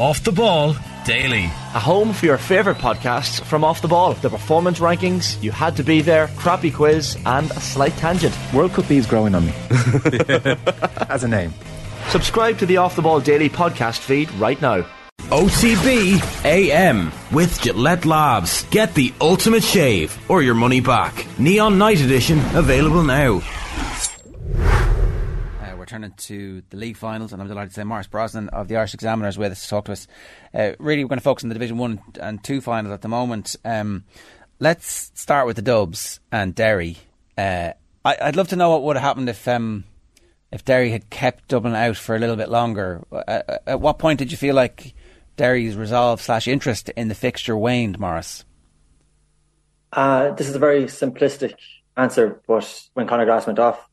Off the Ball Daily. A home for your favourite podcasts from Off the Ball. The performance rankings, you had to be there, crappy quiz, and a slight tangent. World Cup B is growing on me. As a name. Subscribe to the Off the Ball Daily podcast feed right now. OTB AM with Gillette Labs. Get the ultimate shave or your money back. Neon Night Edition available now. Uh, we're turning to the league finals, and I'm delighted to say Maurice Brosnan of the Irish Examiner is with us to talk to us. Uh, really, we're going to focus on the Division 1 and 2 finals at the moment. Um, let's start with the Dubs and Derry. Uh, I, would love to know what would have happened if um, if Derry had kept Dublin out for a little bit longer. Uh, uh, at what point did you feel like Derry's resolve slash interest in the fixture waned, Maurice? Uh, this is a very simplistic answer, but when Conor Glass went off,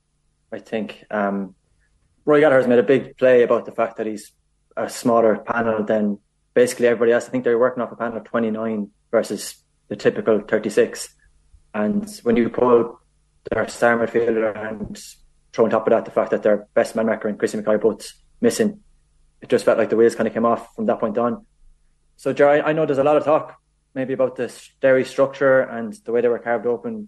I think um, Rory Gallagher has made a big play about the fact that he's a smaller panel than basically everybody else. I think they're working off a panel of 29 versus the typical 36. And when you pull their star midfielder and throw on top of that the fact that their best man marker and Chrissy McCoy both missing, it just felt like the wheels kind of came off from that point on. So, Jerry, I know there's a lot of talk maybe about the Derry structure and the way they were carved open.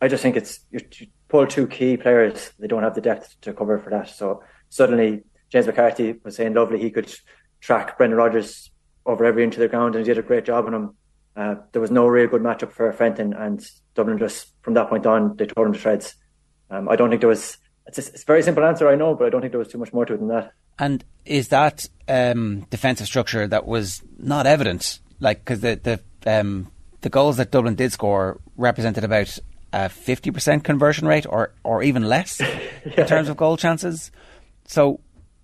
I just think it's you, pull two key players, they don't have the depth to cover for that. So suddenly James McCarthy was saying lovely he could track Brendan Rogers over every inch of the ground and he did a great job on him. Uh, there was no real good matchup for Fenton and Dublin just from that point on they tore him to shreds. Um, I don't think there was. It's a, it's a, very simple answer, I know, but I don't think there was too much more to it than that. And is that um, defensive structure that was not evident? Like because the the um, the goals that Dublin did score represented about a fifty percent conversion rate, or or even less yeah. in terms of goal chances. So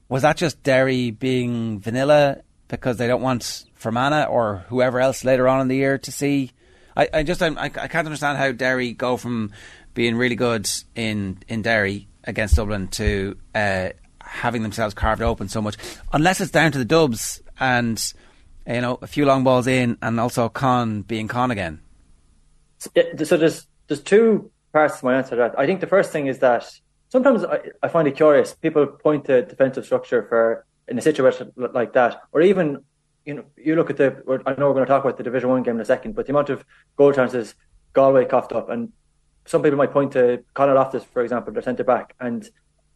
was that just Derry being vanilla because they don't want Fermanagh or whoever else later on in the year to see? I, I just I, I can't understand how Derry go from being really good in in Derry against Dublin to uh, having themselves carved open so much, unless it's down to the Dubs and you know a few long balls in, and also Con being Con again. So there's there's two parts to my answer to that. I think the first thing is that sometimes I, I find it curious. People point to defensive structure for in a situation like that, or even you know, you look at the. I know we're going to talk about the Division One game in a second, but the amount of goal chances Galway coughed up, and some people might point to Conor Loftus, for example, their centre back, and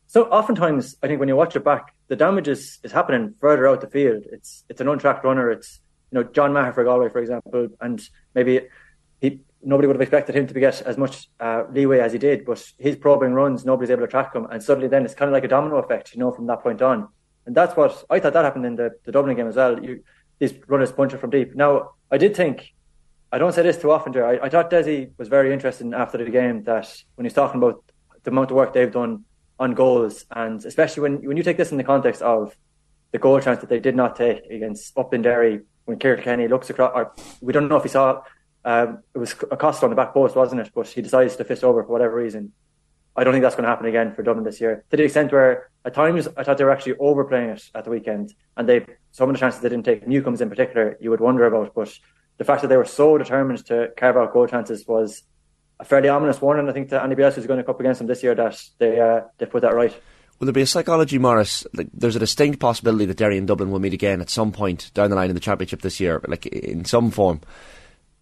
so oftentimes I think when you watch it back, the damage is, is happening further out the field. It's it's an untracked runner. It's you know John Maher for Galway, for example, and maybe he nobody would have expected him to get as much uh, leeway as he did, but his probing runs, nobody's able to track him, and suddenly then it's kind of like a domino effect, you know, from that point on. And that's what I thought that happened in the, the Dublin game as well. You, these runners punching from deep. Now, I did think, I don't say this too often, Jerry. I, I thought Dessie was very interesting after the game that when he's talking about the amount of work they've done on goals, and especially when when you take this in the context of the goal chance that they did not take against Upton Derry when Kieran Kilkenny looks across, or we don't know if he saw um, it was a cost on the back post, wasn't it? But he decides to fist over for whatever reason. I don't think that's going to happen again for Dublin this year. To the extent where at times I thought they were actually overplaying it at the weekend, and they some of the chances they didn't take, Newcombes in particular, you would wonder about. But the fact that they were so determined to carve out goal chances was a fairly ominous warning. I think to anybody else who's going to come up against them this year that they uh, they put that right. Will there be a psychology, Maurice? Like, there's a distinct possibility that Derry and Dublin will meet again at some point down the line in the championship this year, like in some form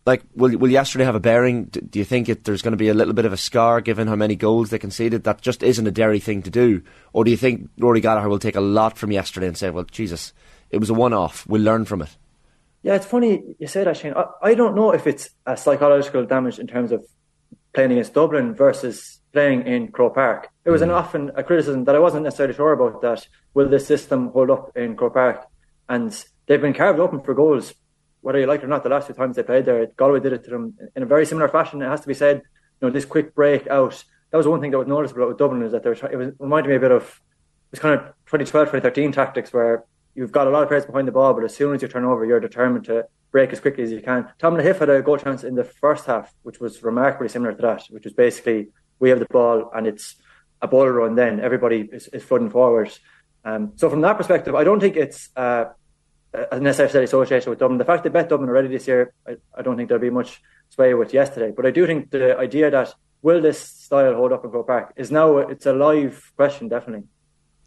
like will will yesterday have a bearing? Do you think it, there's going to be a little bit of a scar given how many goals they conceded? That just isn't a Derry thing to do, or do you think Rory Gallagher will take a lot from yesterday and say, "Well, Jesus, it was a one-off. We'll learn from it." Yeah, it's funny you say that, Shane. I, I don't know if it's a psychological damage in terms of playing against Dublin versus playing in Croke Park. It was mm. an often a criticism that I wasn't necessarily sure about. That will this system hold up in Croke Park? And they've been carved open for goals whether you like it or not, the last two times they played there, Galway did it to them in a very similar fashion. It has to be said, you know, this quick break out. That was one thing that was noticeable with Dublin is that it was reminded me a bit of it was kind of 2012, 2013 tactics where you've got a lot of players behind the ball, but as soon as you turn over, you're determined to break as quickly as you can. Tom Lahiff had a goal chance in the first half, which was remarkably similar to that, which was basically we have the ball and it's a ball run. Then everybody is, is flooding forward. Um, so from that perspective, I don't think it's uh, a necessary association with Dublin. The fact they bet Dublin already this year, I, I, don't think there'll be much sway with yesterday. But I do think the idea that will this style hold up in Croke Park is now it's a live question, definitely.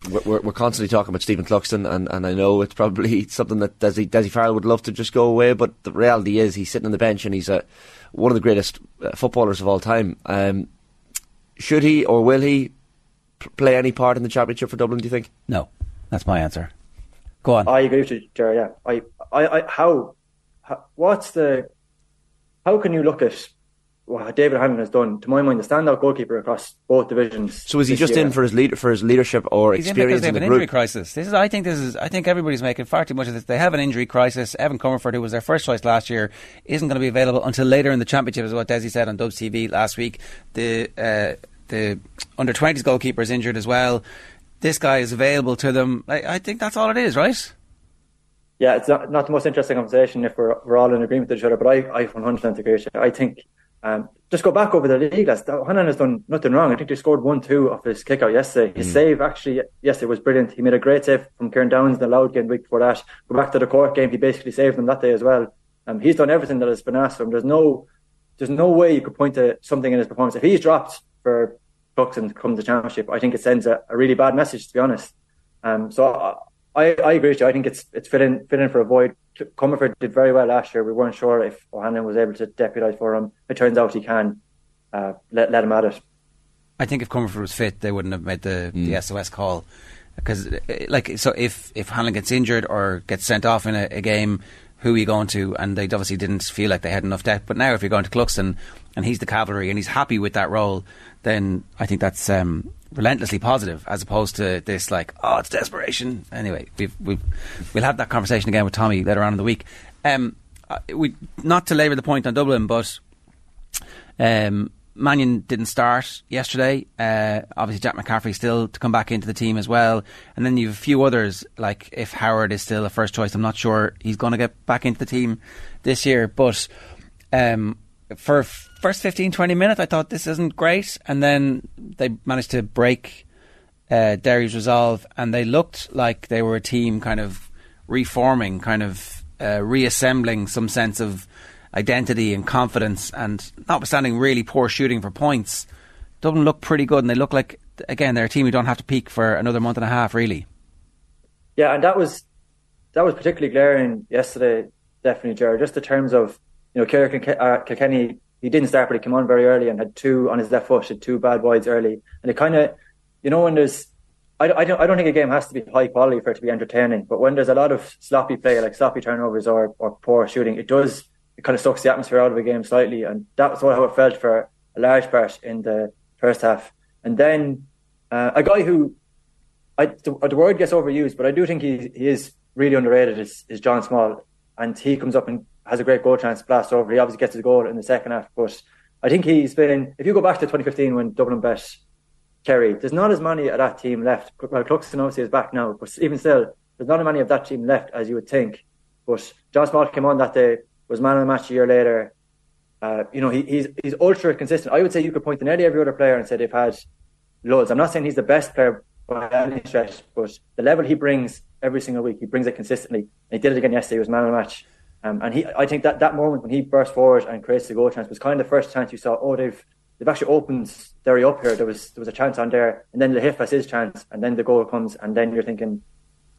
we're, we're constantly talking about Stephen Cluxton, and, and I know it's probably something that Desi, Dessie Farrell would love to just go away, but the reality is he's sitting on the bench and he's a, one of the greatest uh, footballers of all time. Um, should he or will he play any part in the championship for Dublin? Do you think? No, that's my answer. Go on. I agree with you, Jerry. Yeah, I, I, I how, how, what's the, how can you look at what David Hanlon has done? To my mind, the standout goalkeeper across both divisions. So is he just year. in for his lead, for his leadership or He's in because they have in an the injury group? crisis. This is, I think, this is. I think everybody's making far too much of this. They have an injury crisis. Evan Comerford, who was their first choice last year, isn't going to be available until later in the championship, is what Dessie said on Dubs TV last week. The uh, the under twenties goalkeeper is injured as well. This guy is available to them. I, I think that's all it is, right? Yeah, it's not, not the most interesting conversation if we're, we're all in agreement with each other, but I, I 100% agree. I think, um, just go back over the league, lads. Hanlon has done nothing wrong. I think they scored 1 2 off his kick out yesterday. His save, actually, yesterday was brilliant. He made a great save from Kieran Downs in the Louth game week before that. Go back to the Cork game, he basically saved them that day as well. Um, he's done everything that has been asked of him. There's no, there's no way you could point to something in his performance. If he's dropped for Cluxton come the championship, I think it sends a, a really bad message, to be honest. Um, so I, I, I agree with you. I think it's it's fit in fit in for a void. Comerford did very well last year. We weren't sure if O'Hanlon was able to deputise for him. It turns out he can. Uh, let let him at it. I think if Comerford was fit, they wouldn't have made the, the SOS call. Because, uh, like, so if if Hanlon gets injured or gets sent off in a, a game, who are you going to? And they obviously didn't feel like they had enough depth. But now, if you're going to Cluxton and he's the cavalry and he's happy with that role, then I think that's um, relentlessly positive, as opposed to this like, oh, it's desperation. Anyway, we've, we've we'll have that conversation again with Tommy later on in the week. Um, we not to labour the point on Dublin, but um, Mannion didn't start yesterday. Uh, obviously, Jack McCaffrey still to come back into the team as well. And then you have a few others, like if Howard is still a first choice, I'm not sure he's going to get back into the team this year. But um, for first 15, 20 minutes, I thought this isn't great. And then they managed to break uh, Derry's resolve, and they looked like they were a team kind of reforming, kind of uh, reassembling some sense of identity and confidence. And notwithstanding really poor shooting for points, Dublin look pretty good, and they look like again they're a team who don't have to peak for another month and a half, really. Yeah, and that was that was particularly glaring yesterday. Definitely, Jared. Just in terms of you know, Kieran uh, Kilkenny, he didn't start, but he came on very early and had two on his left foot, had two bad wides early, and it kind of, you know, when there's I, I, don't, I don't think a game has to be high quality for it to be entertaining. But when there's a lot of sloppy play, like sloppy turnovers or, or poor shooting, it does it kind of sucks the atmosphere out of a game slightly. And that's what how it felt for a large part in the first half. And then uh, a guy who I, the, the word gets overused, but I do think he he is really underrated is, is John Small, and he comes up and has a great goal chance, blast over. He obviously gets his goal in the second half, but I think he's been. If you go back to 2015 when Dublin bet Kerry, there's not as many of that team left. Well, Cluxton obviously is back now, but even still, there's not as many of that team left as you would think. But John Small came on that day, was man of the match a year later. Uh, you know, he, he's he's ultra consistent. I would say you could point to nearly every other player and say they've had loads. I'm not saying he's the best player by any stretch, but the level he brings every single week, he brings it consistently. And he did it again yesterday. He was man of the match. Um, and he, I think that that moment when he burst forward and creates the goal chance was kind of the first chance you saw. Oh, they've they've actually opened Derry up here. There was there was a chance on there, and then Lahiff has his chance, and then the goal comes, and then you're thinking,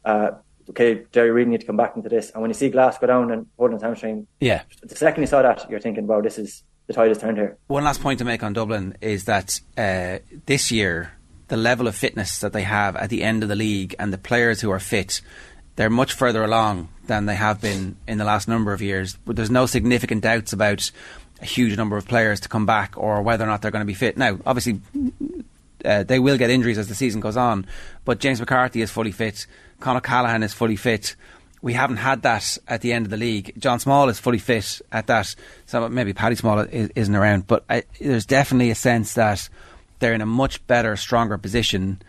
uh, okay, Derry really need to come back into this. And when you see Glass go down and holding his hamstring, Yeah. the second you saw that, you're thinking, wow, this is the tide has turned here. One last point to make on Dublin is that uh, this year, the level of fitness that they have at the end of the league and the players who are fit, they're much further along than they have been in the last number of years. But there's no significant doubts about a huge number of players to come back or whether or not they're going to be fit. Now, obviously, uh, they will get injuries as the season goes on, but James McCarthy is fully fit. Con O'Callaghan is fully fit. We haven't had that at the end of the league. John Small is fully fit at that. So maybe Paddy Small is, isn't around, but I, there's definitely a sense that they're in a much better, stronger position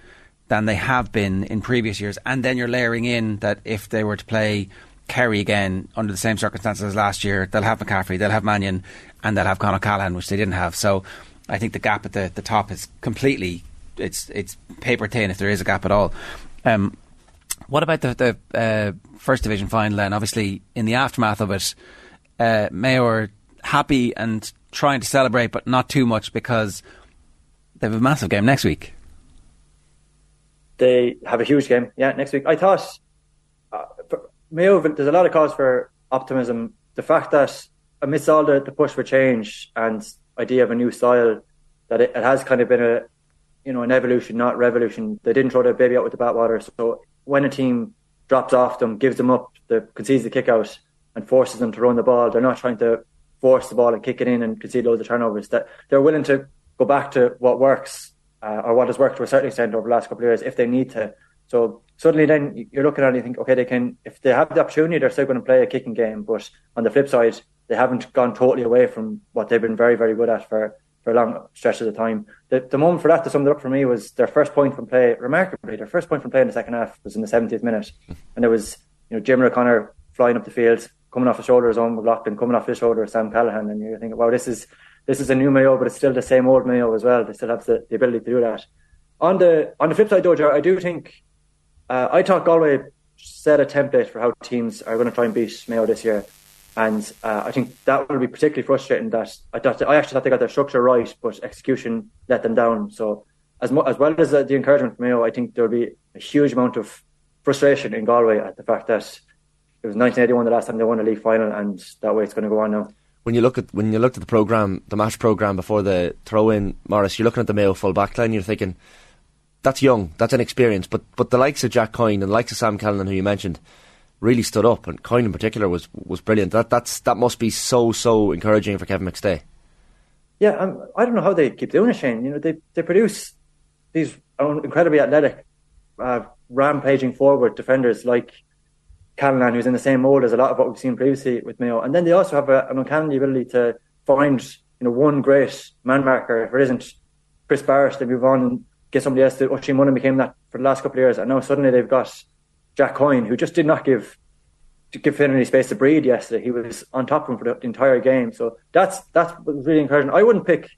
than they have been in previous years. And then you're layering in that if they were to play Kerry again under the same circumstances as last year, they'll have McCaffrey, they'll have Mannion, and they'll have Con O'Callaghan, which they didn't have. So I think the gap at the, the top is completely it's it's paper thin if there is a gap at all. Um, what about the, the uh, first division final? Then, obviously, in the aftermath of it, uh, Mayo happy and trying to celebrate, but not too much because they have a massive game next week. they have a huge game. Yeah, next week. I thought uh, Mayo. There's a lot of cause for optimism. The fact that amidst all the, the push for change and idea of a new style, that it, it, has kind of been a you know an evolution, not revolution. They didn't throw their baby out with the bathwater. So when a team drops off them, gives them up, the, concedes the kick out, and forces them to run the ball, they're not trying to force the ball and kick it in and concede loads of turnovers. That they're willing to go back to what works uh, or what has worked to a certain extent over the last couple of years if they need to. So suddenly, then you're looking at it and you think, okay, they can if they have the opportunity, they're still going to play a kicking game. But on the flip side, they haven't gone totally away from what they've been very, very good at for for long stretches of time. The, the moment for that to sum it up for me was their first point from play. Remarkably, their first point from play in the second half was in the 70th minute, and it was you know Jim O'Connor flying up the field, coming off the shoulder of McLaughlin, coming off his shoulder of Sam Callinan, and you're thinking, wow, this is this is a new Mayo, but it's still the same old Mayo as well. They still have the, the ability to do that. On the on the flip side, though, I do think uh, I thought Galway set a template for how teams are going to try and beat Mayo this year, and uh, I think that will be particularly frustrating. That I thought I actually thought they got their structure right, but execution let them down. So as mo- as well as the, the encouragement from Mayo, I think there will be a huge amount of frustration in Galway at the fact that it was 1981 the last time they won a league final, and that way it's going to go on now. When you look at when you looked at the program, the match program before the throw in, Maurice, you're looking at the Mayo full back line. You're thinking that's young, that's inexperienced, but but the likes of Jack Coyne and the likes of Sam Callinan, who you mentioned, really stood up, and Coyne in particular was was brilliant. That that's that must be so so encouraging for Kevin McStay. Yeah, um, I don't know how they keep doing it, Shane. You know, they they produce these incredibly athletic, uh, rampaging forward defenders like Callinan, who's in the same mold as a lot of what we've seen previously with Mayo. And then they also have a, an uncanny ability to find, you know, one great man marker. If it isn't Chris Barrett, they move on and get somebody else. To, Oisin Mullin became that for the last couple of years. And now suddenly they've got Jack Coyne, who just did not give give Finn any space to breathe yesterday. He was on top of him for the entire game. So that's that's really encouraging. I wouldn't pick.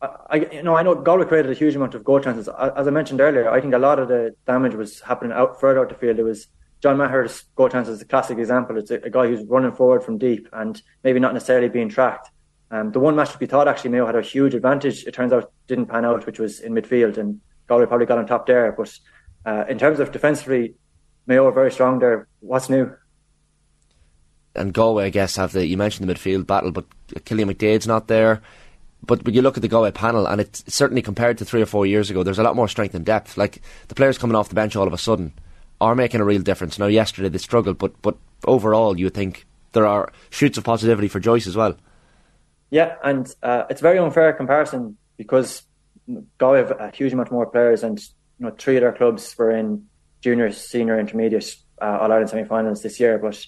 I, you know, I know Galway created a huge amount of goal chances. As I mentioned earlier, I think a lot of the damage was happening out further out the field. It was John Maher's goal chance is a classic example. It's a, a, guy who's running forward from deep and maybe not necessarily being tracked. Um, the one match we thought actually Mayo had a huge advantage, it turns out didn't pan out, which was in midfield, and Galway probably got on top there. But uh, in terms of defensively, Mayo are very strong there. What's new? And Galway, I guess, have the you mentioned the midfield battle, but Killian McDaid's not there. But when you look at the Galway panel, and it's certainly compared to three or four years ago, there's a lot more strength and depth. Like the players coming off the bench all of a sudden are making a real difference. Now, yesterday they struggled, but but overall, you would think there are shoots of positivity for Joyce as well. Yeah, and uh, it's a very unfair comparison because Galway have a huge amount more players, and you know three of their clubs were in junior, senior, intermediate uh, All Ireland semi-finals this year. But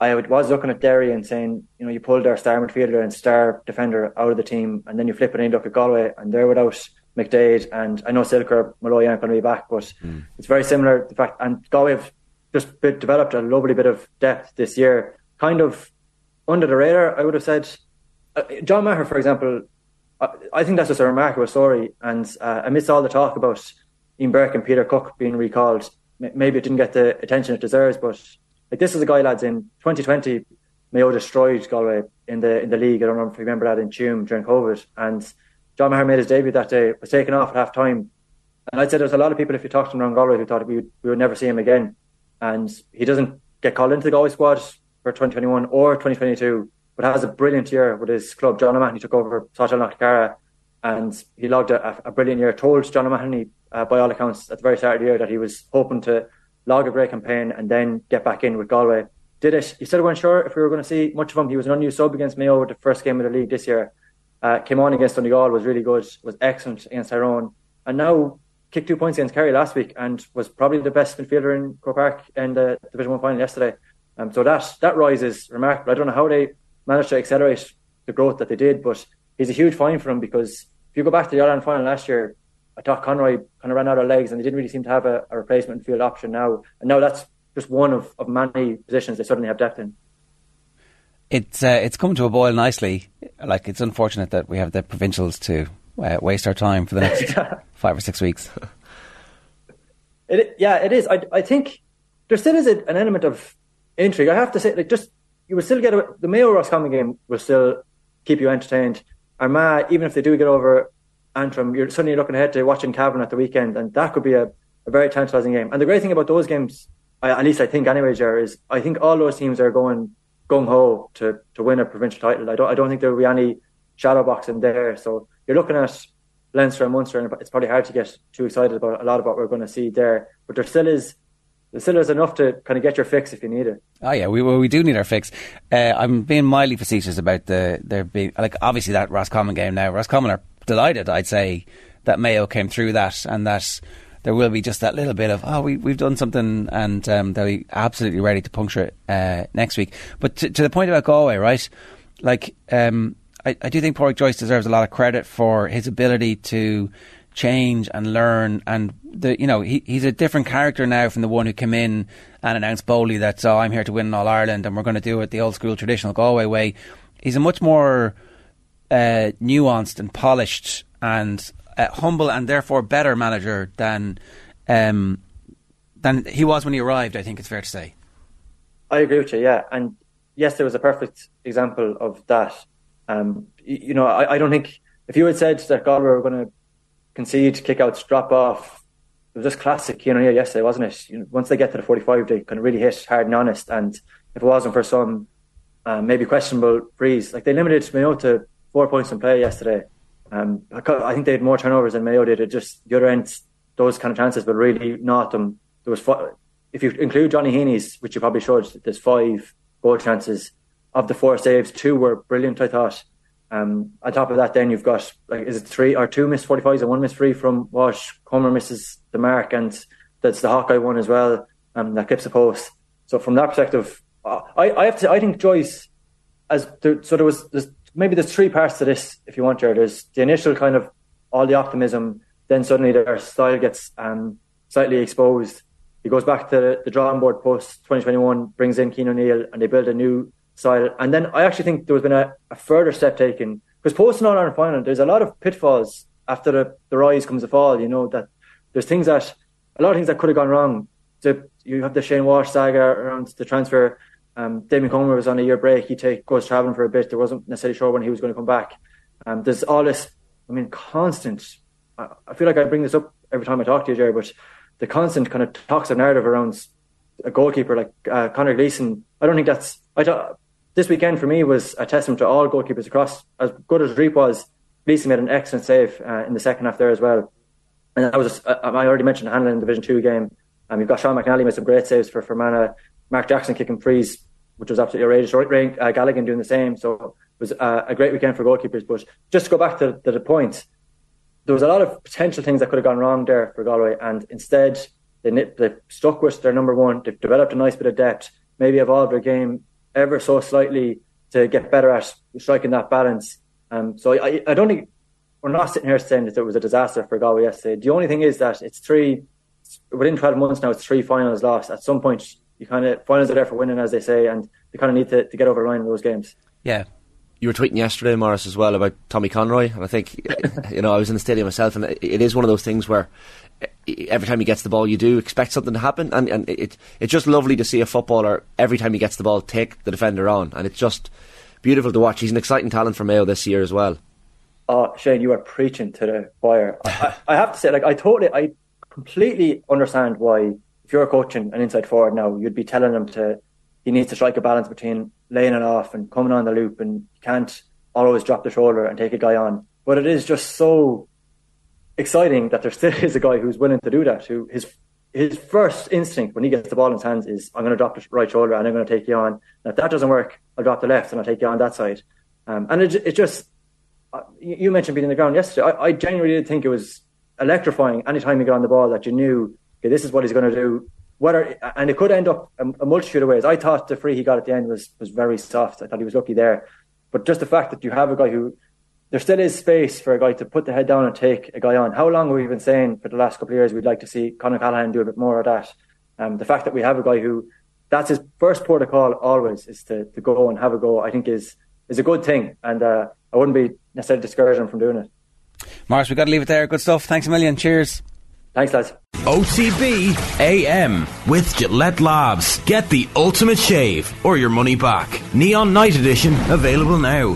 I was looking at Derry and saying, you know, you pulled their star midfielder and star defender out of the team, and then you flip it and you look at Galway, and they're without McDaid, and I know Silker Malloy aren't going to be back, but mm. it's very similar. The fact and Galway have just bit, developed a lovely bit of depth this year, kind of under the radar. I would have said uh, John Maher, for example. I, I, think that's just a remarkable story, and uh, amidst all the talk about Ian Burke and Peter Cooke being recalled, maybe it didn't get the attention it deserves. But like this is a guy, lads, in 2020, Mayo destroyed Galway in the in the league. I don't know if you remember that in Tuam during COVID, and John Maher made his debut that day, was taken off at half time. And I'd say there's a lot of people, if you talked to him around Galway, who thought we would, we would never see him again. And he doesn't get called into the Galway squad for 2021 or 2022, but has a brilliant year with his club. John O'Mahony took over Salthill Knocknacarra and he logged a, a, brilliant year. Told John O'Mahony, uh, by all accounts, at the very start of the year that he was hoping to log a great campaign and then get back in with Galway. Did it. He said we weren't sure if we were going to see much of him. He was an unused sub against Mayo the first game of the league this year. Uh, came on against Donegal, was really good, was excellent against Tyrone, and now kicked two points against Kerry last week and was probably the best midfielder in Croke Park in the Division One final yesterday. Um, so that that rise is remarkable. I don't know how they managed to accelerate the growth that they did, but he's a huge find for them because if you go back to the Ireland final last year, I thought Conroy kind of ran out of legs and they didn't really seem to have a, a replacement field option now. And now that's just one of, of many positions they suddenly have depth in it's uh, it's come to a boil nicely. Like it's unfortunate that we have the provincials to uh, waste our time for the next five or six weeks. It, yeah, it is. I, I think there still is a, an element of intrigue. I have to say, like, just you will still get a, the Mayo Ross Roscommon game will still keep you entertained. Armagh, even if they do get over Antrim, you're suddenly looking ahead to watching Cavan at the weekend, and that could be a a very tantalising game. And the great thing about those games, I, at least I think anyway, Jer, is I think all those teams are going gung ho to to win a provincial title. I don't I don't think there will be any shadow boxing there. So you're looking at Leinster and Munster, and it's probably hard to get too excited about a lot of what we're going to see there. But there still is still is enough to kind of get your fix if you need it. Oh yeah, we well, we do need our fix. Uh, I'm being mildly facetious about the there being like obviously that Roscommon game now. Roscommon are delighted, I'd say, that Mayo came through that and that there will be just that little bit of oh we we've done something and um, they'll be absolutely ready to puncture it uh, next week. But to, to, the point about Galway, right? Like um, I, I do think Pádraig Joyce deserves a lot of credit for his ability to change and learn. And the you know he, he's a different character now from the one who came in and announced boldly that oh I'm here to win All Ireland and we're going to do it the old school traditional Galway way. He's a much more uh, nuanced and polished and uh, humble and therefore better manager than um, than he was when he arrived. I think it's fair to say. I agree with you. Yeah, and yes, there was a perfect example of that. Um, you know, I, I, don't think if you had said that Galway were going to concede, kickouts, drop off. It was just classic, you know, yeah, yesterday, wasn't it? You know, once they get to the 45, they of really hit hard and honest. And if it wasn't for some um, maybe questionable frees, like they limited Mayo to four points in play yesterday. Um, I think they had more turnovers than Mayo did. It just the other end, those kind of chances, but really not them. There was if you include Johnny Heaney's, which you probably showed, there's five goal chances. Of the four saves, two were brilliant. I thought. Um, on top of that, then you've got like is it three or two missed forty fives and one missed free from Walsh. Comer misses the mark, and that's the Hawkeye one as well. Um, that clips the post. So from that perspective, uh, I, I have to. I think Joyce, as there, so there was there's, maybe there's three parts to this. If you want, there, there's the initial kind of all the optimism. Then suddenly their style gets um, slightly exposed. He goes back to the drawing board post 2021, brings in Cian O'Neill, and they build a new side. And then I actually think there was been a, a further step taken because post All Ireland final, there's a lot of pitfalls after the, the rise comes the fall. You know that there's things that a lot of things that could have gone wrong. You have the Shane Walsh saga around the transfer. Um, Damien Comer was on a year break. He take goes travelling for a bit. There wasn't necessarily sure when he was going to come back. Um, there's all this. I mean, constant. I, I feel like I bring this up every time I talk to you, Jerry, but the constant kind of toxic narrative around a goalkeeper like uh, Conor Gleeson. I don't think that's. I don't, this weekend for me was a testament to all goalkeepers across. As good as Reape was, Gleeson made an excellent save uh, in the second half there as well. And that was, uh, I already mentioned Hanlon in the Division 2 game. Um, you've got Sean McNally made some great saves for Fermanagh. Mark Jackson kicking frees, which was absolutely outrageous. Ray uh, Galligan doing the same. So it was uh, a great weekend for goalkeepers. But just to go back to, to the point, there was a lot of potential things that could have gone wrong there for Galway. And instead, they, they stuck with their number one. They've developed a nice bit of depth, maybe evolved their game ever so slightly to get better at striking that balance. Um, so I, I don't think we're not sitting here saying that it was a disaster for Galway yesterday. The only thing is that it's three within 12 months now. It's three finals lost. At some point, you kind of finals are there for winning, as they say, and you kind of need to, to get over the line in those games. Yeah, you were tweeting yesterday, Maurice, as well about Tommy Conroy, and I think you know I was in the stadium myself, and it is one of those things where every time he gets the ball, you do expect something to happen, and, and it it's just lovely to see a footballer every time he gets the ball take the defender on, and it's just beautiful to watch. He's an exciting talent for Mayo this year as well. Oh, Shane, you are preaching to the choir. I, I, have to say, like, I totally, I completely understand why if you're coaching an inside forward now, you'd be telling him to he needs to strike a balance between laying it off and coming on the loop, and you can't always drop the shoulder and take a guy on. But it is just so exciting that there still is a guy who's willing to do that. Who his his first instinct when he gets the ball in his hands is, "I'm going to drop the right shoulder and I'm going to take you on." And if that doesn't work, I'll drop the left and I'll take you on that side. Um, and it, it just uh, you mentioned being in the ground yesterday. I, I genuinely did think it was electrifying. Anytime he got on the ball, that you knew, okay, this is what he's going to do. Whether and it could end up a, a multitude of ways. I thought the free he got at the end was was very soft. I thought he was lucky there. But just the fact that you have a guy who there still is space for a guy to put the head down and take a guy on. How long have we been saying for the last couple of years we'd like to see Con O'Callaghan do a bit more of that? Um, the fact that we have a guy who that's his first port of call always is to, to go and have a go, I think is is a good thing. And uh, I wouldn't be necessarily discouraging him from doing it. Maurice, we've got to leave it there. Good stuff. Thanks a million. Cheers. Thanks, lads. OTB AM with Gillette Labs. Get the ultimate shave or your money back. Neon Night Edition available now.